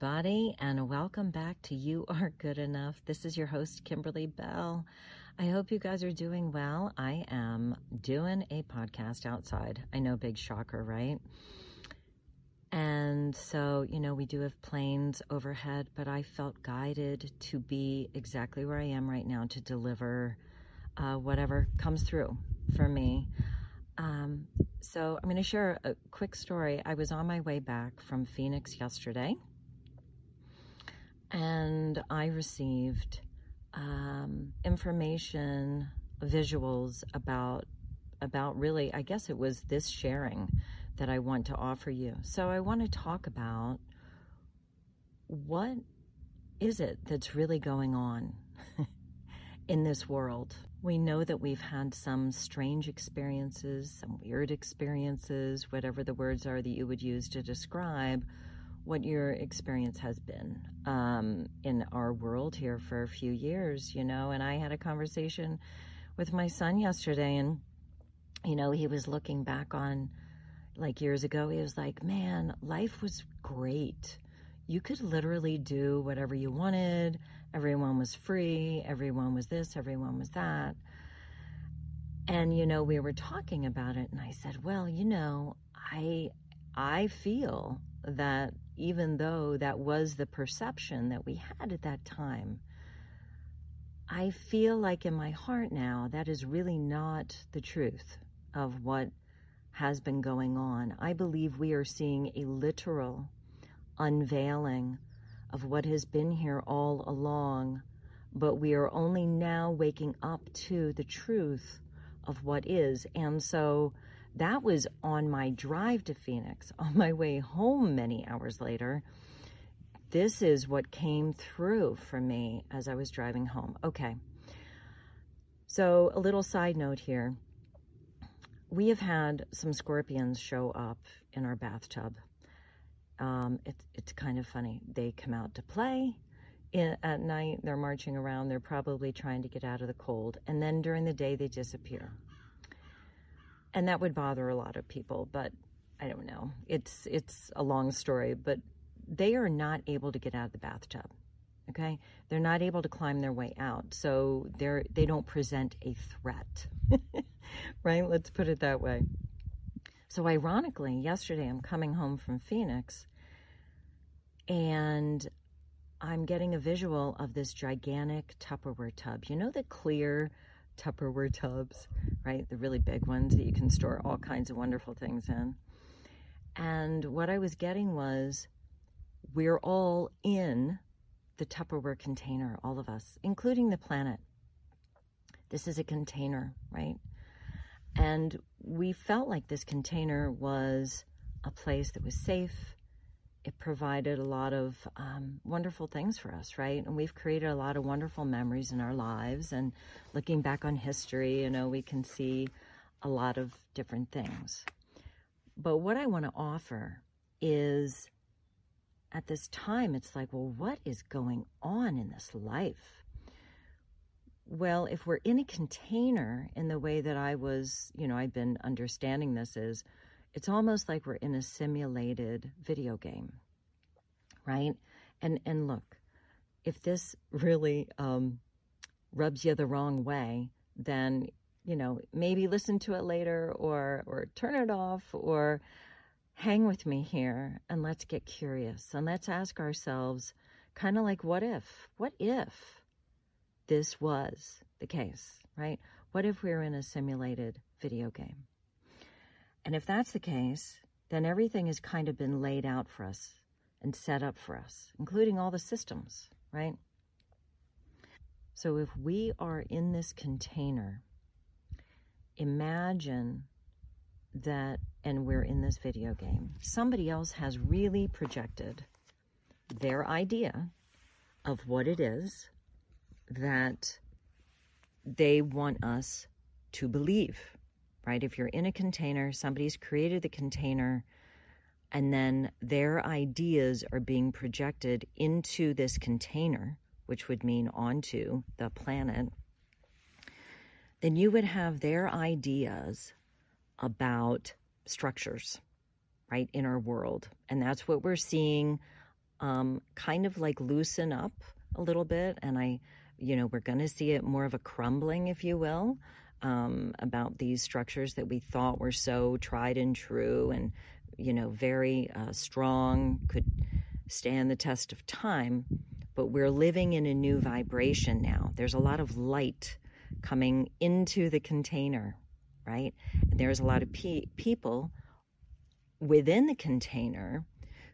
Everybody, and welcome back to You Are Good Enough. This is your host, Kimberly Bell. I hope you guys are doing well. I am doing a podcast outside. I know, big shocker, right? And so, you know, we do have planes overhead, but I felt guided to be exactly where I am right now to deliver uh, whatever comes through for me. Um, so I'm going to share a quick story. I was on my way back from Phoenix yesterday, and I received um, information, visuals about about really, I guess it was this sharing that I want to offer you. So I want to talk about what is it that's really going on in this world we know that we've had some strange experiences, some weird experiences, whatever the words are that you would use to describe what your experience has been um, in our world here for a few years, you know. And I had a conversation with my son yesterday, and, you know, he was looking back on like years ago. He was like, man, life was great. You could literally do whatever you wanted Everyone was free, everyone was this, everyone was that. And you know, we were talking about it and I said, "Well, you know, I I feel that even though that was the perception that we had at that time, I feel like in my heart now that is really not the truth of what has been going on. I believe we are seeing a literal unveiling of what has been here all along, but we are only now waking up to the truth of what is. And so that was on my drive to Phoenix. On my way home many hours later, this is what came through for me as I was driving home. Okay. So, a little side note here. We have had some scorpions show up in our bathtub um, it's it's kind of funny. They come out to play in, at night. They're marching around. They're probably trying to get out of the cold, and then during the day they disappear. And that would bother a lot of people, but I don't know. It's it's a long story, but they are not able to get out of the bathtub. Okay, they're not able to climb their way out, so they're they don't present a threat. right? Let's put it that way. So, ironically, yesterday I'm coming home from Phoenix and I'm getting a visual of this gigantic Tupperware tub. You know the clear Tupperware tubs, right? The really big ones that you can store all kinds of wonderful things in. And what I was getting was we're all in the Tupperware container, all of us, including the planet. This is a container, right? And we felt like this container was a place that was safe. It provided a lot of um, wonderful things for us, right? And we've created a lot of wonderful memories in our lives. And looking back on history, you know, we can see a lot of different things. But what I want to offer is at this time, it's like, well, what is going on in this life? Well, if we're in a container in the way that I was, you know, I've been understanding this is, it's almost like we're in a simulated video game, right? And and look, if this really um, rubs you the wrong way, then you know maybe listen to it later, or or turn it off, or hang with me here, and let's get curious and let's ask ourselves, kind of like, what if? What if? this was the case, right? What if we are in a simulated video game? And if that's the case, then everything has kind of been laid out for us and set up for us, including all the systems, right? So if we are in this container, imagine that, and we're in this video game, somebody else has really projected their idea of what it is that they want us to believe, right? If you're in a container, somebody's created the container, and then their ideas are being projected into this container, which would mean onto the planet, then you would have their ideas about structures, right, in our world. And that's what we're seeing um, kind of like loosen up a little bit. And I, you know, we're going to see it more of a crumbling, if you will, um, about these structures that we thought were so tried and true and, you know, very uh, strong, could stand the test of time. But we're living in a new vibration now. There's a lot of light coming into the container, right? And there's a lot of pe- people within the container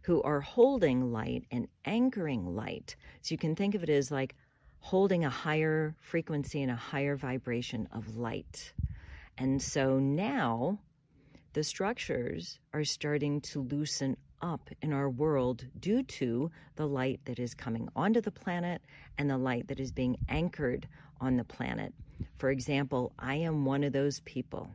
who are holding light and anchoring light. So you can think of it as like holding a higher frequency and a higher vibration of light. And so now the structures are starting to loosen up in our world due to the light that is coming onto the planet and the light that is being anchored on the planet. For example, I am one of those people.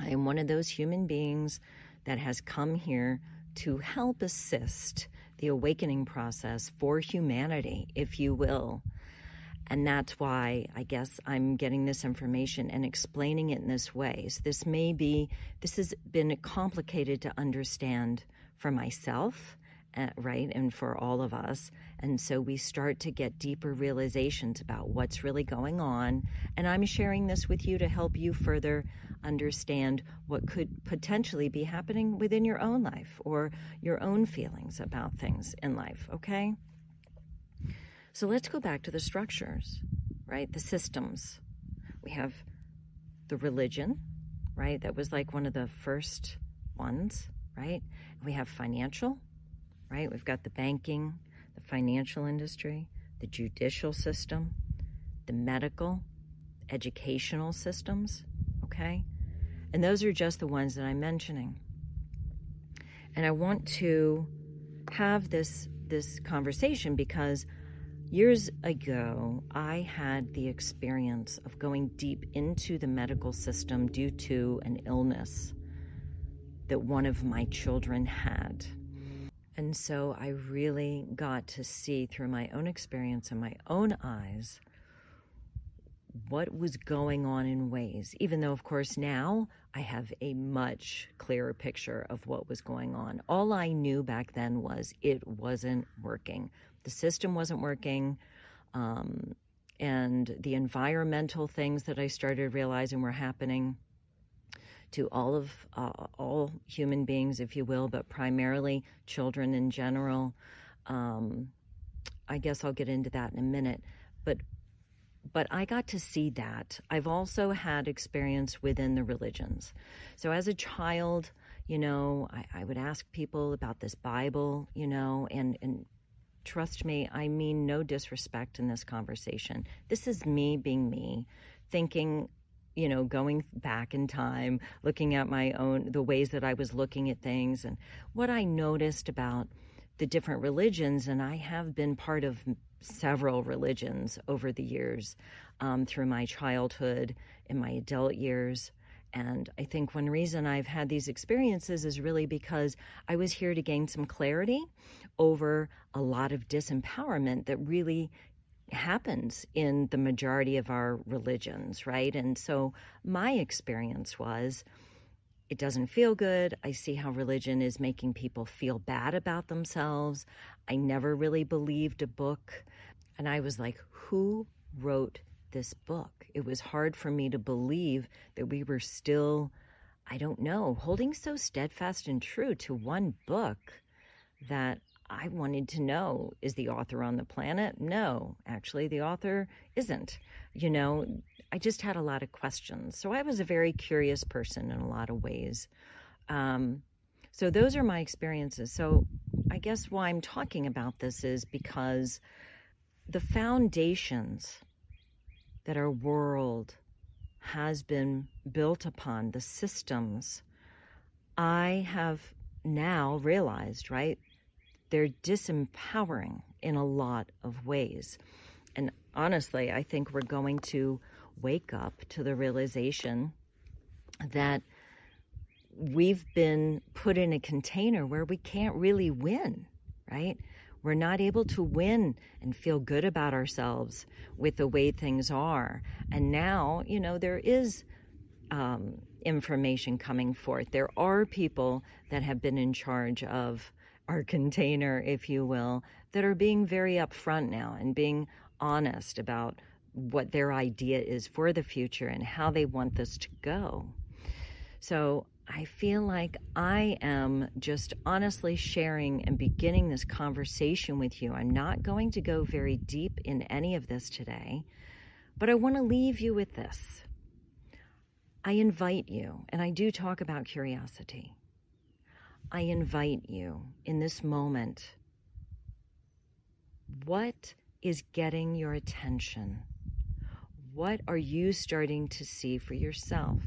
I am one of those human beings that has come here to help assist the awakening process for humanity, if you will. And that's why I guess I'm getting this information and explaining it in this way. So this may be, this has been complicated to understand for myself, uh, right, and for all of us. And so we start to get deeper realizations about what's really going on. And I'm sharing this with you to help you further understand what could potentially be happening within your own life or your own feelings about things in life, okay? So let's go back to the structures, right? The systems. We have the religion, right? That was like one of the first ones, right? We have financial, right? We've got the banking, the financial industry, the judicial system, the medical, educational systems, okay? And those are just the ones that I'm mentioning. And I want to have this this conversation because years ago I had the experience of going deep into the medical system due to an illness that one of my children had. And so I really got to see through my own experience and my own eyes what was going on in ways, even though, of course, now I have a much clearer picture of what was going on. All I knew back then was it wasn't working. The system wasn't working. Um, and the environmental things that I started realizing were happening to all of uh, all human beings, if you will, but primarily children in general. Um, I guess I'll get into that in a minute. But but I got to see that. I've also had experience within the religions. So as a child, you know, I, I would ask people about this Bible, you know, and, and trust me, I mean no disrespect in this conversation. This is me being me, thinking, you know, going back in time, looking at my own, the ways that I was looking at things and what I noticed about the different religions. And I have been part of several religions over the years um, through my childhood in my adult years. And I think one reason I've had these experiences is really because I was here to gain some clarity over a lot of disempowerment that really happens in the majority of our religions, right? And so my experience was it doesn't feel good. I see how religion is making people feel bad about themselves. I never really believed a book. And I was like, who wrote this book? It was hard for me to believe that we were still, I don't know, holding so steadfast and true to one book that I wanted to know is the author on the planet? No, actually, the author isn't. You know, I just had a lot of questions. So I was a very curious person in a lot of ways. Um, so those are my experiences. So I guess why I'm talking about this is because the foundations that our world has been built upon, the systems, I have now realized, right? They're disempowering in a lot of ways. And honestly, I think we're going to wake up to the realization that we've been put in a container where we can't really win, right? We're not able to win and feel good about ourselves with the way things are. And now, you know, there is um, information coming forth. There are people that have been in charge of our container, if you will, that are being very upfront now and being honest about what their idea is for the future and how they want this to go. So I feel like I am just honestly sharing and beginning this conversation with you. I'm not going to go very deep in any of this today, but I want to leave you with this. I invite you, and I do talk about curiosity. I invite you in this moment. What is getting your attention? What are you starting to see for yourself?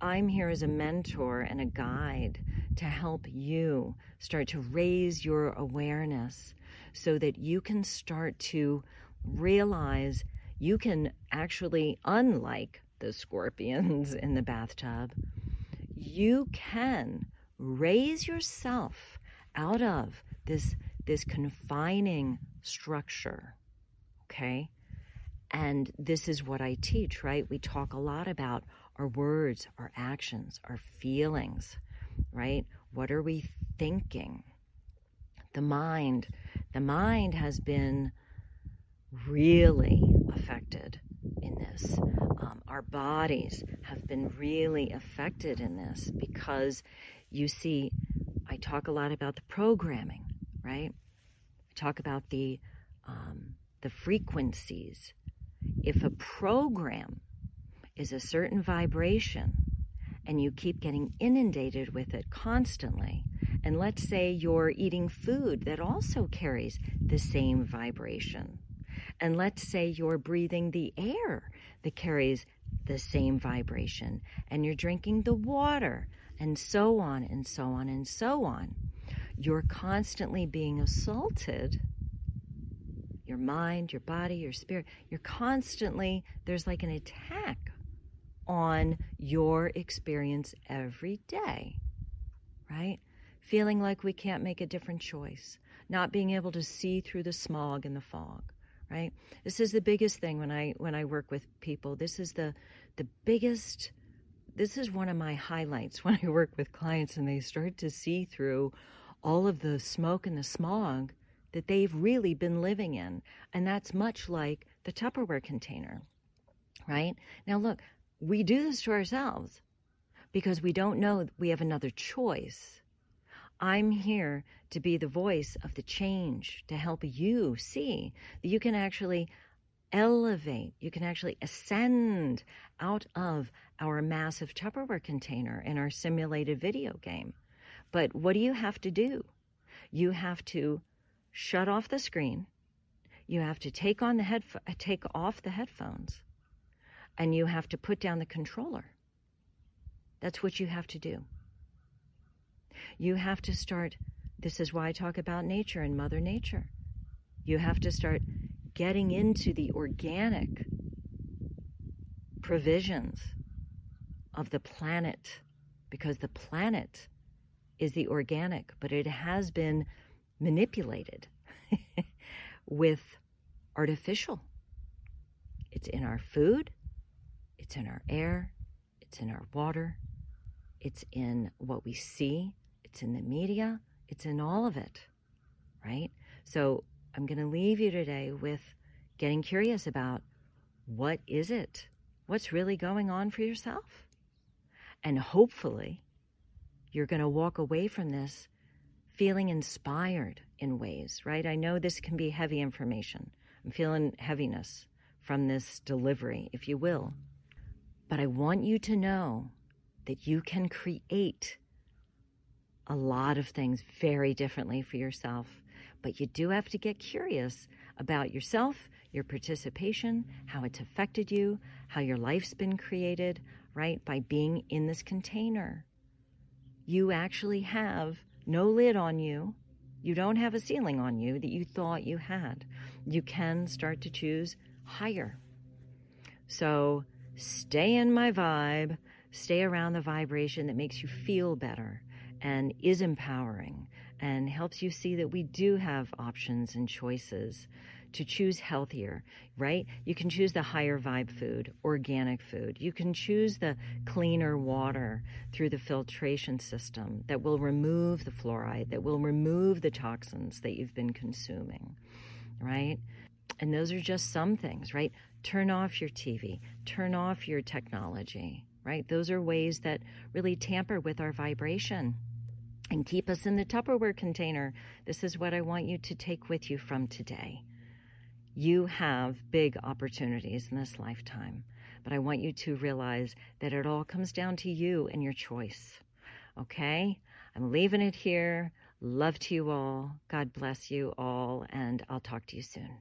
I'm here as a mentor and a guide to help you start to raise your awareness so that you can start to realize you can actually, unlike the scorpions in the bathtub, you can raise yourself out of this, this confining structure. Okay? And this is what I teach, right? We talk a lot about our words, our actions, our feelings, right? What are we thinking? The mind, the mind has been really affected in this. Um, our bodies have been really affected in this because you see, I talk a lot about the programming, right? I talk about the um, the frequencies. If a program is a certain vibration and you keep getting inundated with it constantly, and let's say you're eating food that also carries the same vibration, and let's say you're breathing the air that carries the same vibration, and you're drinking the water, and so on and so on and so on, you're constantly being assaulted. Your mind, your body, your spirit, you're constantly, there's like an attack on your experience every day, right? Feeling like we can't make a different choice, not being able to see through the smog and the fog, right? This is the biggest thing when I when I work with people. This is the the biggest this is one of my highlights when I work with clients and they start to see through all of the smoke and the smog that they've really been living in. And that's much like the Tupperware container, right? Now, look, we do this to ourselves because we don't know we have another choice. I'm here to be the voice of the change, to help you see that you can actually elevate, you can actually ascend out of our massive Tupperware container in our simulated video game. But what do you have to do? You have to shut off the screen. You have to take on the head take off the headphones and you have to put down the controller. That's what you have to do. You have to start, this is why I talk about nature and Mother Nature. You have to start getting into the organic provisions of the planet because the planet is the organic, but it has been manipulated with artificial. It's in our food, it's in our air, it's in our water, it's in what we see, it's in the media, it's in all of it, right? So I'm going to leave you today with getting curious about what is it? What's really going on for yourself? And hopefully, you're going to walk away from this feeling inspired in ways, right? I know this can be heavy information. I'm feeling heaviness from this delivery, if you will. But I want you to know that you can create a lot of things very differently for yourself. But you do have to get curious about yourself, your participation, how it's affected you, how your life's been created, right? By being in this container. You actually have no lid on you. You don't have a ceiling on you that you thought you had. You can start to choose higher. So, stay in my vibe, stay around the vibration that makes you feel better and is empowering and helps you see that we do have options and choices to choose healthier, right? You can choose the higher vibe food, organic food. You can choose the cleaner water through the filtration system that will remove the fluoride, that will remove the toxins that you've been consuming, right? And those are just some things, right? Turn off your TV, turn off your technology, right? Those are ways that really tamper with our vibration and keep us in the Tupperware container. This is what I want you to take with you from today. You have big opportunities in this lifetime, but I want you to realize that it all comes down to you and your choice. Okay? I'm leaving it here. Love to you all. God bless you all, and I'll talk to you soon.